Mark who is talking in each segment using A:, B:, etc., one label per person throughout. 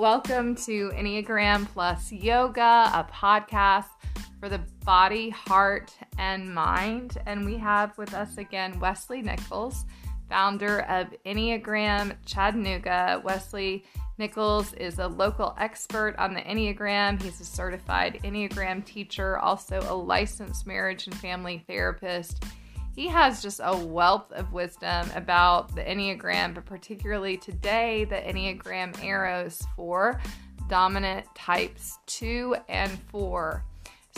A: Welcome to Enneagram Plus Yoga, a podcast for the body, heart, and mind. And we have with us again Wesley Nichols, founder of Enneagram Chattanooga. Wesley Nichols is a local expert on the Enneagram. He's a certified Enneagram teacher, also a licensed marriage and family therapist. He has just a wealth of wisdom about the Enneagram, but particularly today, the Enneagram arrows for dominant types two and four.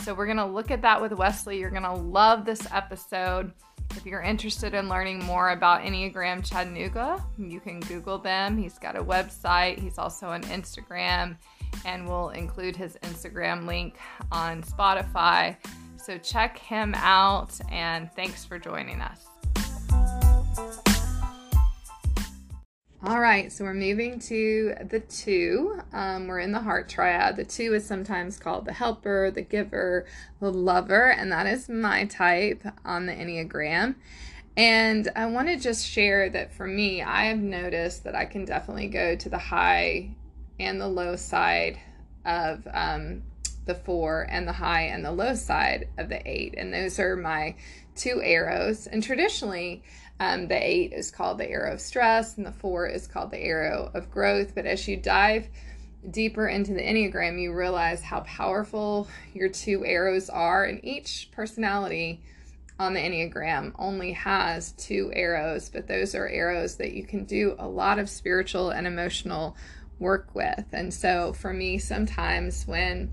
A: So, we're going to look at that with Wesley. You're going to love this episode. If you're interested in learning more about Enneagram Chattanooga, you can Google them. He's got a website, he's also on Instagram, and we'll include his Instagram link on Spotify. So check him out, and thanks for joining us. All right, so we're moving to the two. Um, we're in the heart triad. The two is sometimes called the helper, the giver, the lover, and that is my type on the Enneagram. And I want to just share that for me, I have noticed that I can definitely go to the high and the low side of um, the four and the high and the low side of the eight. And those are my two arrows. And traditionally, um, the eight is called the arrow of stress, and the four is called the arrow of growth. But as you dive deeper into the Enneagram, you realize how powerful your two arrows are, and each personality on the Enneagram only has two arrows, but those are arrows that you can do a lot of spiritual and emotional work with. And so for me, sometimes when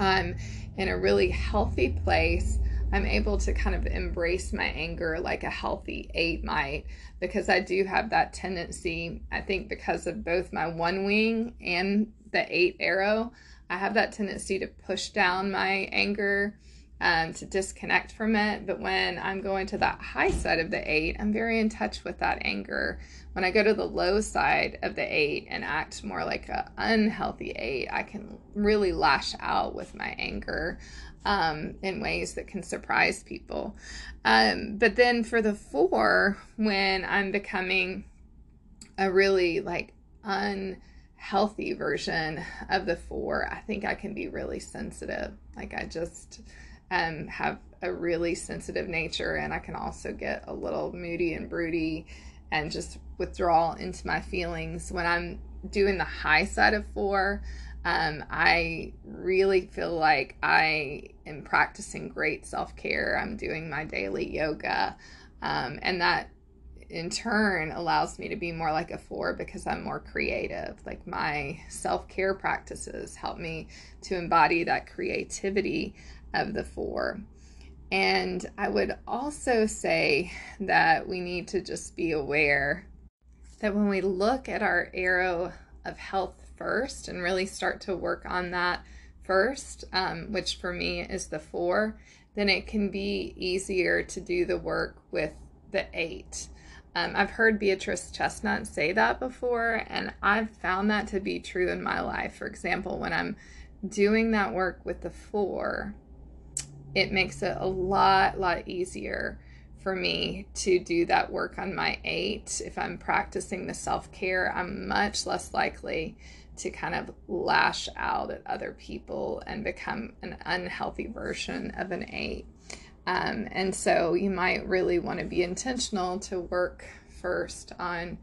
A: I'm in a really healthy place, I'm able to kind of embrace my anger like a healthy eight might because I do have that tendency. I think because of both my one wing and the eight arrow, I have that tendency to push down my anger, um, to disconnect from it. But when I'm going to that high side of the eight, I'm very in touch with that anger. When I go to the low side of the eight and act more like an unhealthy eight, I can really lash out with my anger um, in ways that can surprise people. Um, but then for the four, when I'm becoming a really like unhealthy version of the four, I think I can be really sensitive. Like I just um, have a really sensitive nature, and I can also get a little moody and broody and just withdraw into my feelings when I'm doing the high side of four. Um, I really feel like I am practicing great self care. I'm doing my daily yoga, um, and that in turn allows me to be more like a four because I'm more creative. Like my self care practices help me to embody that creativity of the four. And I would also say that we need to just be aware that when we look at our arrow of health first and really start to work on that first, um, which for me is the four, then it can be easier to do the work with the eight. Um, I've heard Beatrice Chestnut say that before, and I've found that to be true in my life. For example, when I'm doing that work with the four, it makes it a lot, lot easier for me to do that work on my eight. If I'm practicing the self care, I'm much less likely to kind of lash out at other people and become an unhealthy version of an eight. Um, and so you might really want to be intentional to work first on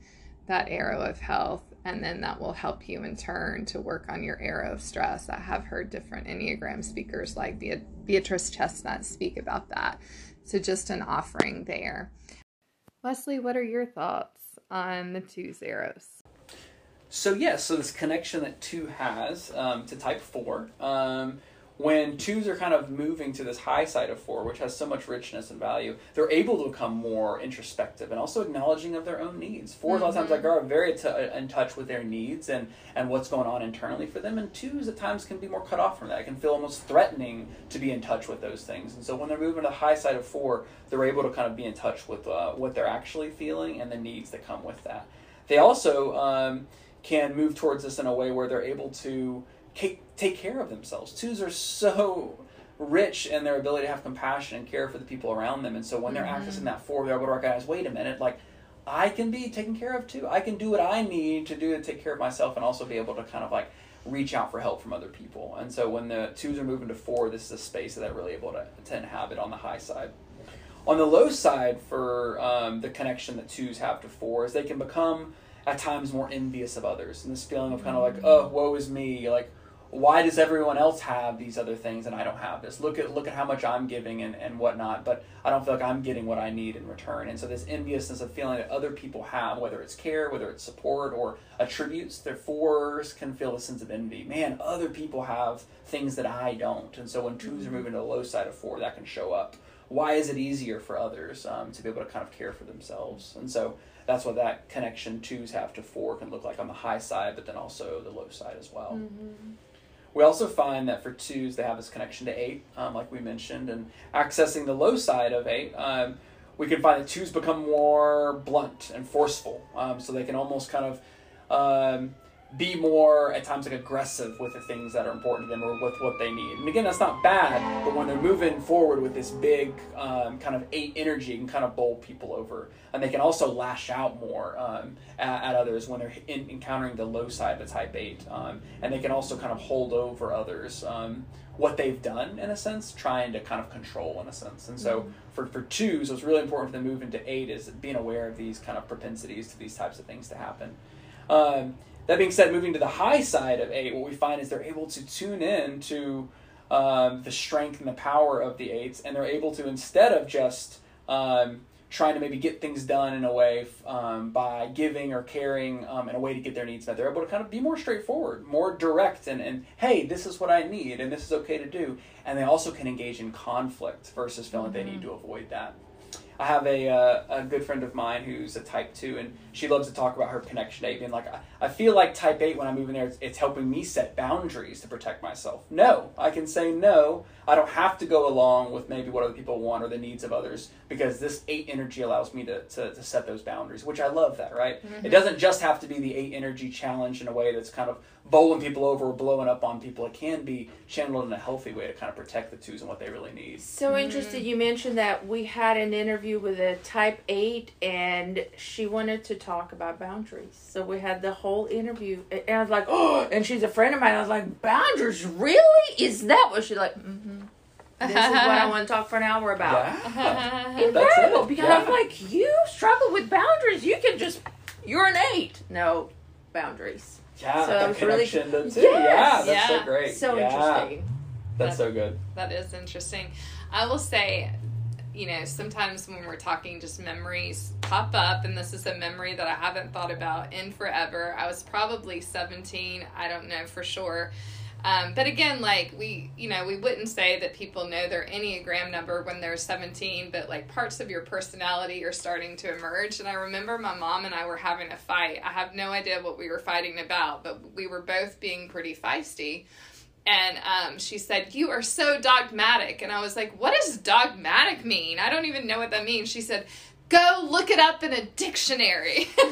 A: that arrow of health, and then that will help you in turn to work on your arrow of stress. I have heard different Enneagram speakers like Beatrice Chestnut speak about that. So, just an offering there. Leslie, what are your thoughts on the two zeros?
B: So yes, yeah, so this connection that two has um, to type four, um, when twos are kind of moving to this high side of four, which has so much richness and value, they're able to become more introspective and also acknowledging of their own needs. 4s mm-hmm. a lot of times like are very t- in touch with their needs and and what's going on internally for them, and twos at times can be more cut off from that. It can feel almost threatening to be in touch with those things, and so when they're moving to the high side of four, they're able to kind of be in touch with uh, what they're actually feeling and the needs that come with that. They also um, can move towards this in a way where they're able to take care of themselves. Twos are so rich in their ability to have compassion and care for the people around them. And so when they're mm-hmm. accessing that four, they're able to recognize, wait a minute, like I can be taken care of too. I can do what I need to do to take care of myself and also be able to kind of like reach out for help from other people. And so when the twos are moving to four, this is a space that they're really able to, to inhabit on the high side. On the low side, for um, the connection that twos have to fours, they can become at times more envious of others, and this feeling of kind of like, oh, woe is me, like why does everyone else have these other things and I don't have this? Look at look at how much I'm giving and, and whatnot, but I don't feel like I'm getting what I need in return. And so this enviousness of feeling that other people have, whether it's care, whether it's support or attributes, their fours can feel a sense of envy. Man, other people have things that I don't. And so when twos are moving to the low side of four, that can show up. Why is it easier for others um, to be able to kind of care for themselves? And so that's what that connection twos have to four can look like on the high side, but then also the low side as well. Mm-hmm. We also find that for twos, they have this connection to eight, um, like we mentioned, and accessing the low side of eight, um, we can find that twos become more blunt and forceful. Um, so they can almost kind of um, be more at times like aggressive with the things that are important to them or with what they need. And again, that's not bad, but when they're moving forward with this big um, kind of eight energy, it can kind of bowl people over, and they can also lash out more um, at, at, others when they're in, encountering the low side of a type eight, um, and they can also kind of hold over others um, what they've done in a sense, trying to kind of control in a sense. And so mm-hmm. for for twos, what's really important for them move into eight is being aware of these kind of propensities to these types of things to happen. Um, that being said, moving to the high side of eight, what we find is they're able to tune in to um, the strength and the power of the eights, and they're able to instead of just um, trying to maybe get things done in a way um, by giving or caring um, in a way to get their needs met, they're able to kind of be more straightforward, more direct, and, and hey, this is what I need, and this is okay to do. And they also can engage in conflict versus feeling mm-hmm. they need to avoid that. I have a uh, a good friend of mine who's a type two, and she loves to talk about her connection eight, being like, I, I feel like type eight when I move in there, it's, it's, helping me set boundaries to protect myself. No, I can say no. I don't have to go along with maybe what other people want or the needs of others because this eight energy allows me to, to, to set those boundaries, which I love that, right? Mm-hmm. It doesn't just have to be the eight energy challenge in a way that's kind of bowling people over or blowing up on people. It can be channeled in a healthy way to kind of protect the twos and what they really need.
C: So mm-hmm. interested. You mentioned that we had an interview with a type eight, and she wanted to talk about boundaries. So we had the whole interview, and I was like, oh, and she's a friend of mine. I was like, boundaries, really? Is that what she's like? Mm-hmm. This is what I want to talk for an hour about. Yeah. Incredible, because yeah. I'm like, you struggle with boundaries. You can just, you're an eight. No boundaries.
B: Yeah, so that connection really, too. Yes. Yeah, that's yeah. so great.
C: So
B: yeah.
C: interesting.
B: That's that, so good.
A: That is interesting. I will say, you know, sometimes when we're talking, just memories pop up, and this is a memory that I haven't thought about in forever. I was probably 17, I don't know for sure. Um, but again, like we, you know, we wouldn't say that people know their Enneagram number when they're 17, but like parts of your personality are starting to emerge. And I remember my mom and I were having a fight. I have no idea what we were fighting about, but we were both being pretty feisty. And um, she said, You are so dogmatic. And I was like, What does dogmatic mean? I don't even know what that means. She said, go look it up in a dictionary.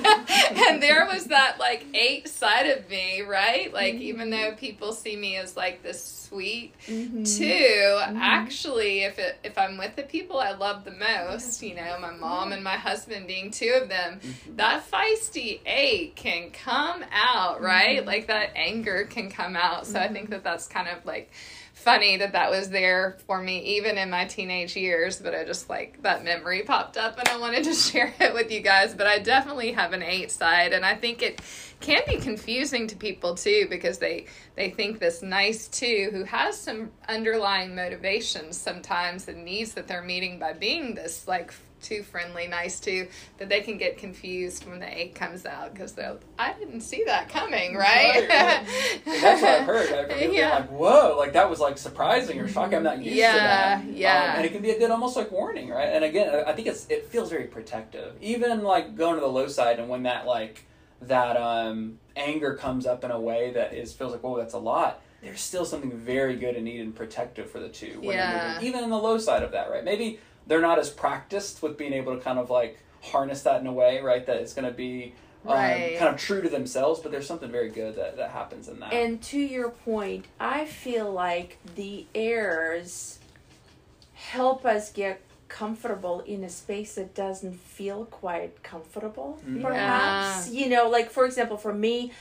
A: and there was that like eight side of me, right? Like, mm-hmm. even though people see me as like this sweet mm-hmm. two, mm-hmm. actually, if it, if I'm with the people I love the most, you know, my mom and my husband being two of them, mm-hmm. that feisty eight can come out, right? Mm-hmm. Like that anger can come out. So I think mm-hmm. that that's kind of like funny that that was there for me even in my teenage years but i just like that memory popped up and i wanted to share it with you guys. But i definitely have an eight side and i think it can be confusing to people too because they they think this nice two who has some underlying motivations sometimes and needs that they're meeting by being this like too friendly, nice too, that they can get confused when the eight comes out because they're, I didn't see that coming, right? right,
B: That's what I've heard. I yeah. like, whoa, like that was like surprising or shocking. I'm not used
A: yeah,
B: to that.
A: Yeah,
B: um, and it can be a good, almost like warning, right? And again, I think it's it feels very protective. Even like going to the low side and when that like that um anger comes up in a way that is feels like, whoa, that's a lot there's still something very good and needed and protective for the two when yeah. moving, even in the low side of that, right? Maybe they're not as practiced with being able to kind of like harness that in a way, right? That it's going to be um, right. kind of true to themselves, but there's something very good that, that happens in that.
C: And to your point, I feel like the arrows help us get comfortable in a space that doesn't feel quite comfortable
B: Mhm.
C: perhaps you know like for example for me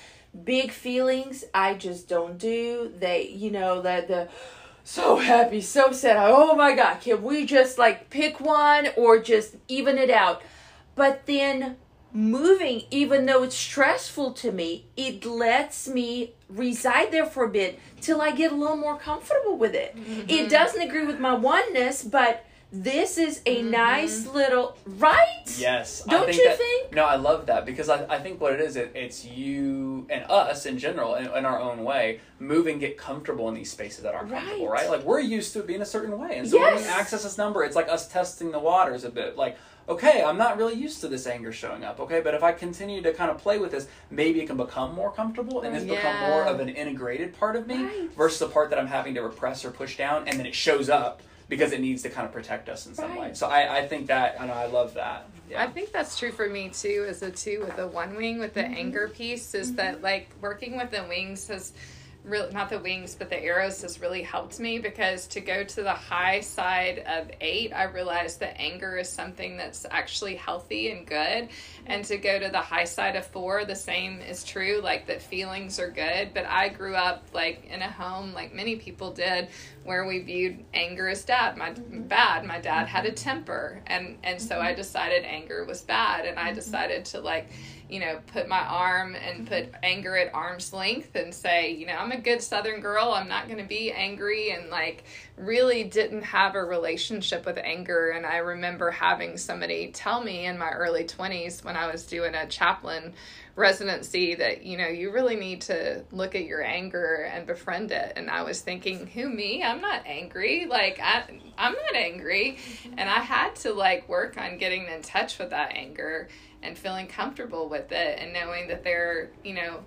C: big feelings i just don't do they you know the the so happy so sad. Oh my god can we just like pick one or just even it out? But then moving even though it's stressful to me it lets me reside there for a bit till i get a little more comfortable with it. It mm-hmm. doesn't agree with my oneness but this is a mm-hmm. nice little right
B: Yes.
C: Don't
B: think
C: you
B: that-
C: think?
B: No, I love that because I, I think what it is, it, it's you and us in general, in, in our own way, move and get comfortable in these spaces that are comfortable,
C: Right.
B: right? Like we're used to it being a certain way. And so when we access this number, it's like us testing the waters a bit. Like, okay, I'm not really used to this anger showing up, okay? But if I continue to kind of play with this, maybe it can become more comfortable and it's become more of an integrated part of me
C: Right.
B: versus the part that I'm having to repress or push down and then it shows up because it needs to kind of protect us in some way. So I, I think that, and I love that. Yeah.
A: I think that's true for me too, as a two with the one wing with the
C: Mm-hmm.
A: anger piece, is that like working with the wings has really not the wings but the arrows has really helped me because to go to the high side of eight i realized that anger is something that's actually healthy and good. And to go to the high side of four the same is true like that feelings are good. But i grew up like in a home like many people did where we viewed anger as dad. My bad. My dad had a temper. And and so i mm-hmm. decided anger was bad. And i mm-hmm. decided to like you know put my arm and put mm-hmm. anger at arm's length and say you know i'm a good southern girl. I'm not going to be angry. And like really didn't have a relationship with anger. And i remember having somebody tell me in my early 20s when i was doing a chaplain residency that you know you really need to look at your anger and befriend it. And i was thinking who me? I'm not angry. Like I, i'm not angry. Mm-hmm. And i had to like work on getting in touch with that anger and feeling comfortable with it and knowing that there you know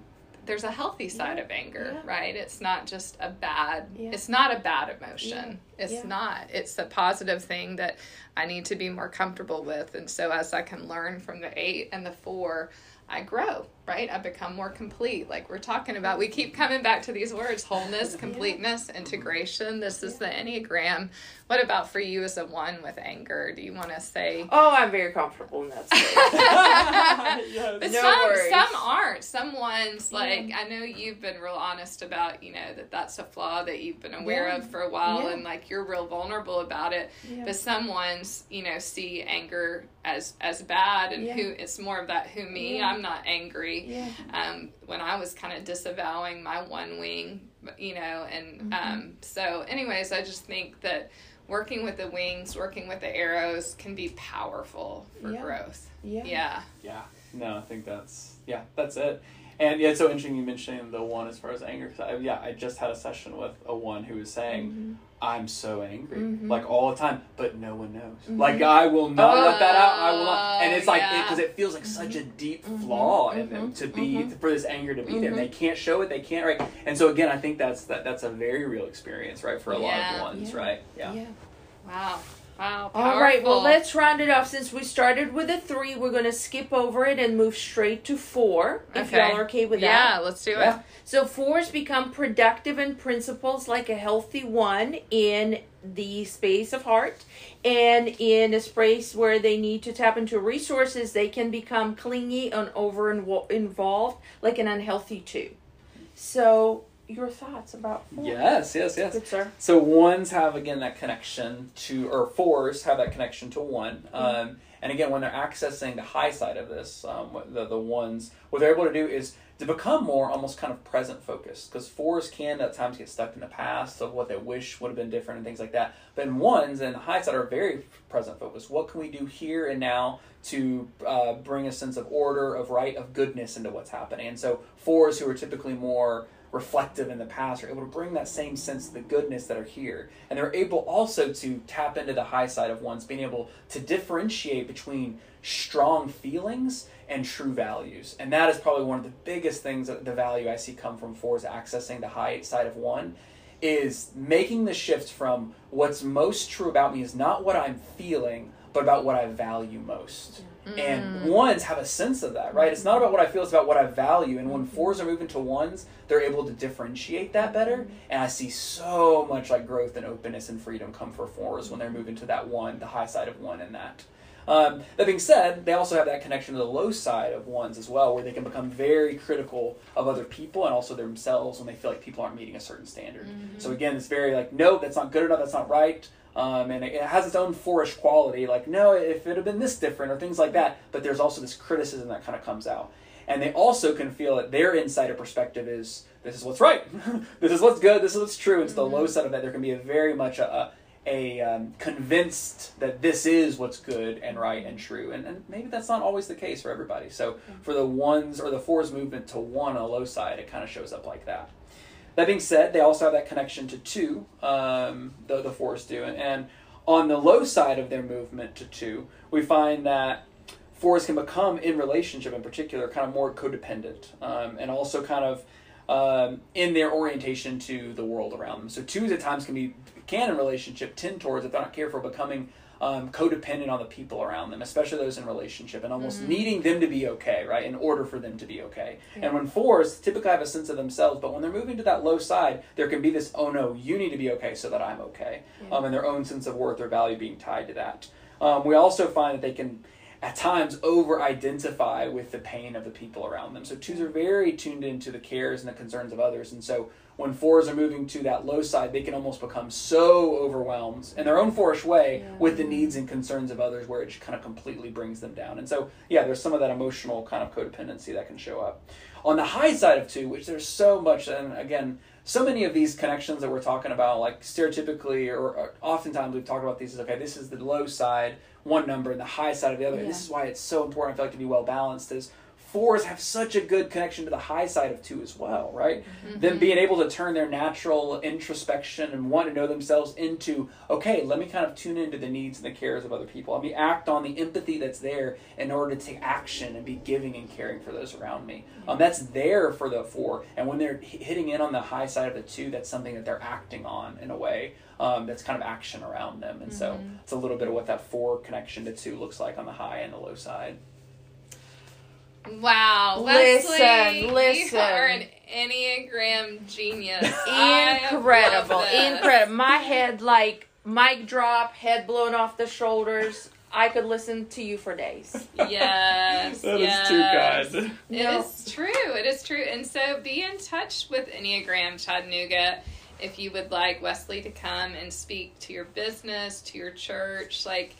A: there's a healthy side of anger
C: Yeah.
A: right? It's not just a bad
C: Yeah.
A: it's not a bad emotion. It's
C: Yeah.
A: not. It's a positive thing that i need to be more comfortable with. And so as i can learn from the eight and the four I grow, right? I become more complete. Like we're talking about, we keep coming back to these words wholeness, completeness, integration. This is the Enneagram. What about for you as a one with anger? Do you want to say?
C: oh i'm very comfortable in that space
A: But
C: No
A: some,
C: worries.
A: some aren't. Some ones, like, I know you've been real honest about, you know, that that's a flaw that you've been aware
C: Yeah.
A: of for a while
C: Yeah.
A: and, like, you're real vulnerable about it.
C: Yeah.
A: But some ones, you know, see anger as as bad and
C: Yeah.
A: who it's more of that who me.
C: Yeah.
A: I'm not angry
C: yeah
A: um, when I was kind of disavowing my one wing, you know, and
C: Mm-hmm.
A: um, so, anyways, I just think that working with the wings, working with the arrows can be powerful for
C: Yeah.
A: growth.
C: yeah
A: Yeah.
B: Yeah, no, I think that's yeah, that's it. And yeah, it's so interesting you mentioning the one as far as anger. I, yeah, I just had a session with a one who was saying,
C: Mm-hmm.
B: "I'm so angry,
C: Mhm.
B: like all the time, but no one knows.
C: Mhm.
B: Like I will not let that out. I will
A: Oh,
B: not." And it's like
A: yeah.
B: because it, feels like such a deep
C: Mhm.
B: flaw in
C: Mhm.
B: them to be for this anger to be there.
C: Mhm.
B: They can't show it. They can't right. And so again, I think that's that that's a very real experience, right, for a lot of ones,
C: Yeah.
B: right? Yeah.
C: yeah
A: Wow. Wow.
C: All right, well, let's round it off. Since we started with a three, we're going to skip over it and move straight to four, if
A: Okay.
C: y'all are okay with
A: Yeah,
C: that.
A: Yeah, let's do
B: Yeah.
A: it.
C: So, fours become productive in principles like a healthy one in the space of heart. And in a space where they need to tap into resources, they can become clingy and over invo- involved like an unhealthy two. So, your thoughts about four?
B: Yes, yes, yes.
C: Good, sir.
B: So ones have again that connection to, or fours have that connection to one. Um, and again, when they're accessing the high side of this, um, the the ones, what they're able to do is to become more almost kind of present focused. Because fours can at times get stuck in the past of what they wish would have been different and things like that. But ones and the high side are very present focused. What can we do here and now to uh, bring a sense of order, of right, of goodness into what's happening? And so fours who are typically more reflective in the past are able to bring that same sense of the goodness that are here. And they're able also to tap into the high side of one's being able to differentiate between strong feelings and true values. And that is probably one of the biggest things that the value I see come from fours accessing the high side of one is making the shift from what's most true about me is not what I'm feeling, but about what I value most.
A: Mm.
B: And ones have a sense of that, right? It's not about what I feel, it's about what I value. And when fours are moving to ones, they're able to differentiate that better. And I see so much like growth and openness and freedom come for fours when they're moving to that one, the high side of one in that. Um, that being said, they also have that connection to the low side of ones as well, where they can become very critical of other people and also themselves when they feel like people aren't meeting a certain standard. So again, it's very like, no, that's not good enough, that's not right. Um, and it, it has its own fourish quality, like, no, if it had been this different or things like that. But there's also this criticism that kind of comes out. And they also can feel that their insider perspective is this is what's right, this is what's good, this is what's true. It's the low side of that. There can be a very much a, a a um, convinced that this is what's good and right and true, and, and maybe that's not always the case for everybody. So for the ones or the fours movement to one on the low side, it kind of shows up like that. That being said, they also have that connection to two, um, the the fours do, and, and on the low side of their movement to two, we find that fours can become in relationship in particular kind of more codependent um, and also kind of um, in their orientation to the world around them. So twos at times can be can in relationship tend towards if they're not careful becoming um, codependent on the people around them, especially those in relationship, and almost needing them to be okay, right, in order for them to be okay. And when fours typically have a sense of themselves, but when they're moving to that low side, there can be this, oh no, you need to be okay so that I'm okay, um, and their own sense of worth or value being tied to that. Um, we also find that they can at times over identify with the pain of the people around them. So twos are very tuned into the cares and the concerns of others. And so when fours are moving to that low side, they can almost become so overwhelmed in their own fourish way
C: Yeah.
B: with the needs and concerns of others where it just kind of completely brings them down. And so, yeah, there's some of that emotional kind of codependency that can show up. On the high side of two, which there's so much, and again, so many of these connections that we're talking about, like stereotypically or, oftentimes we've talked about these as okay, this is the low side, one number, and the high side of the other. And this is why it's so important, I feel like, to be well balanced is fours have such a good connection to the high side of two as well, right? Them being able to turn their natural introspection and want to know themselves into, okay, let me kind of tune into the needs and the cares of other people. Let me act on the empathy that's there in order to take action and be giving and caring for those around me. Um, that's there for the four. And when they're hitting in on the high side of the two, that's something that they're acting on in a way um, that's kind of action around them. And so it's a little bit of what that four connection to two looks like on the high and the low side.
A: Wow,
C: Listen,
A: Wesley,
C: listen.
A: you are an Enneagram genius.
C: Incredible, incredible. My head like mic drop, head blown off the shoulders. I could listen to you for days.
A: Yes,
B: That is
A: yes.
B: too kind.
A: It
C: No.
A: is true. It is true. And so be in touch with Enneagram Chattanooga if you would like Wesley to come and speak to your business, to your church. Like,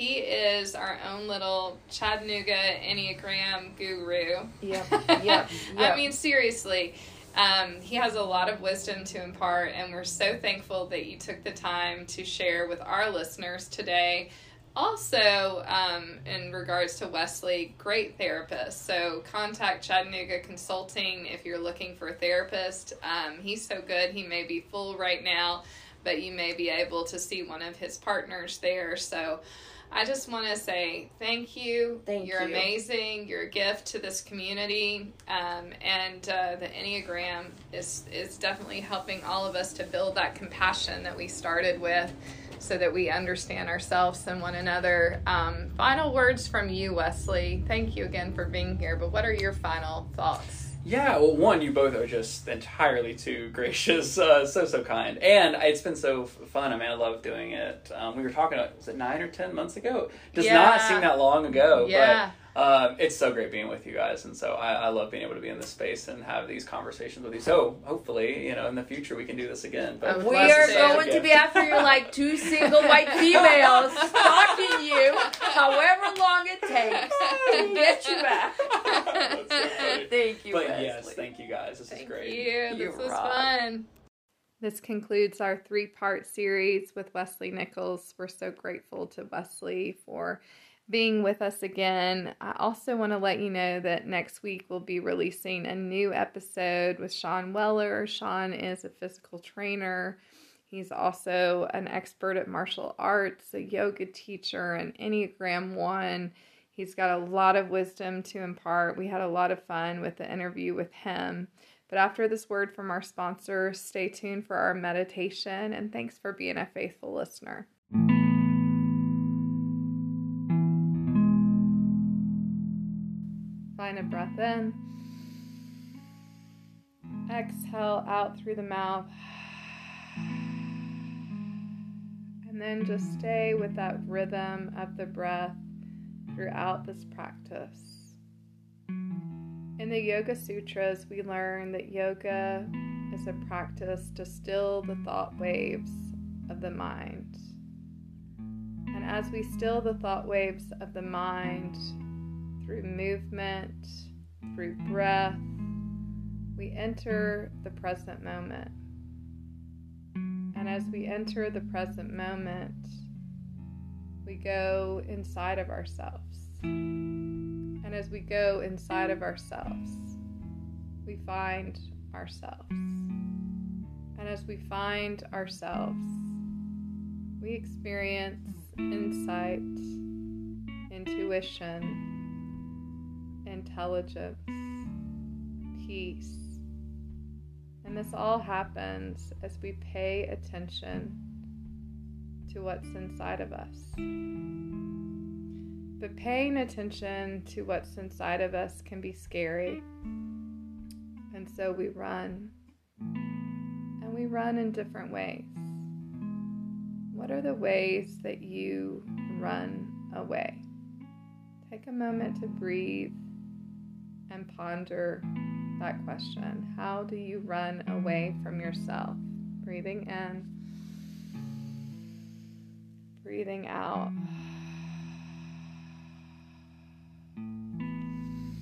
A: he is our own little Chattanooga Enneagram guru.
C: Yep, yep,
A: I mean, seriously. Um, he has a lot of wisdom to impart, and we're so thankful that you took the time to share with our listeners today. Also, um, in regards to Wesley, great therapist. So contact Chattanooga Consulting if you're looking for a therapist. Um, he's so good. He may be full right now, but you may be able to see one of his partners there. So I just want to say thank you.
C: Thank
A: You're
C: you.
A: amazing. You're a gift to this community, um, and uh, the Enneagram is is definitely helping all of us to build that compassion that we started with, so that we understand ourselves and one another. Um, final words from you, Wesley. Thank you again for being here. But what are your final thoughts?
B: Yeah, well, one, you both are just entirely too gracious, uh, so so kind, and it's been so fun. I mean, I love doing it. Um, we were talking, uh, was it nine or ten months ago? Does not seem that long ago,
A: Yeah.
B: but um, it's so great being with you guys, and so I, I love being able to be in this space and have these conversations with you. So hopefully, you know, in the future we can do this again. But
C: we are going to be after you like two single white females stalking you, however long it takes to get you back.
B: That's so funny.
C: Thank you,
B: But
C: Wesley.
B: yes, thank you guys. This is
A: Thank
B: great.
A: you.
C: You
A: This was
C: rock.
A: fun. This concludes our three part series with Wesley Nichols. We're so grateful to Wesley for being with us again. I also want to let you know that next week we'll be releasing a new episode with Sean Weller. Sean is a physical trainer. He's also an expert at martial arts, a yoga teacher, an Enneagram 1. He's got a lot of wisdom to impart. We had a lot of fun with the interview with him. But after this word from our sponsor, stay tuned for our meditation and thanks for being a faithful listener. Find a breath in. Exhale out through the mouth. And then just stay with that rhythm of the breath throughout this practice. In the Yoga Sutras, we learn that yoga is a practice to still the thought waves of the mind. And as we still the thought waves of the mind through movement, through breath, we enter the present moment. And as we enter the present moment, we go inside of ourselves. And as we go inside of ourselves, we find ourselves. And as we find ourselves, we experience insight, intuition, intelligence, peace, and this all happens as we pay attention to what's inside of us. But paying attention to what's inside of us can be scary. And so we run. And we run in different ways. What are the ways that you run away? Take a moment to breathe and ponder that question. How do you run away from yourself? Breathing in, breathing out. Mm.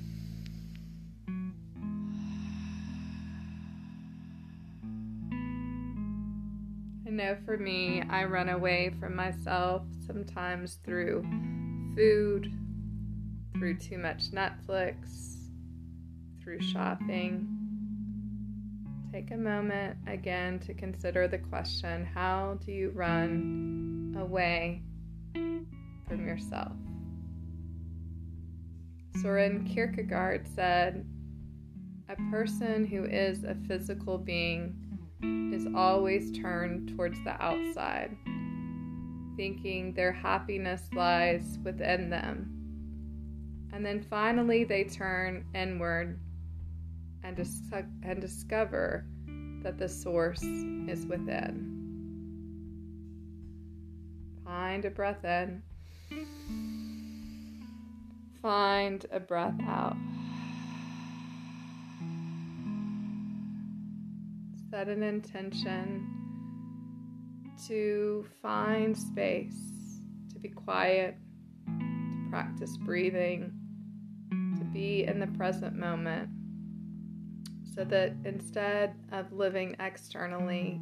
A: I know for me, I run away from myself sometimes through food, through too much Netflix, through shopping. Take a moment again to consider the question how do you run away from yourself? Soren Kierkegaard said, A person who is a physical being is always turned towards the outside, thinking their happiness lies within them. And then finally they turn inward and, dis- and discover that the source is within. Find a breath in. Find a breath out. Set an intention to find space, to be quiet, to practice breathing, to be in the present moment so that instead of living externally,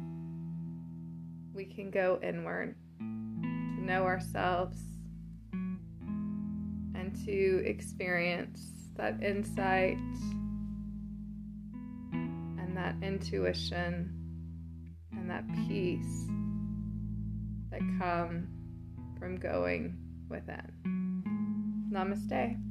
A: we can go inward know ourselves and to experience that insight and that intuition and that peace that come from going within. Namaste.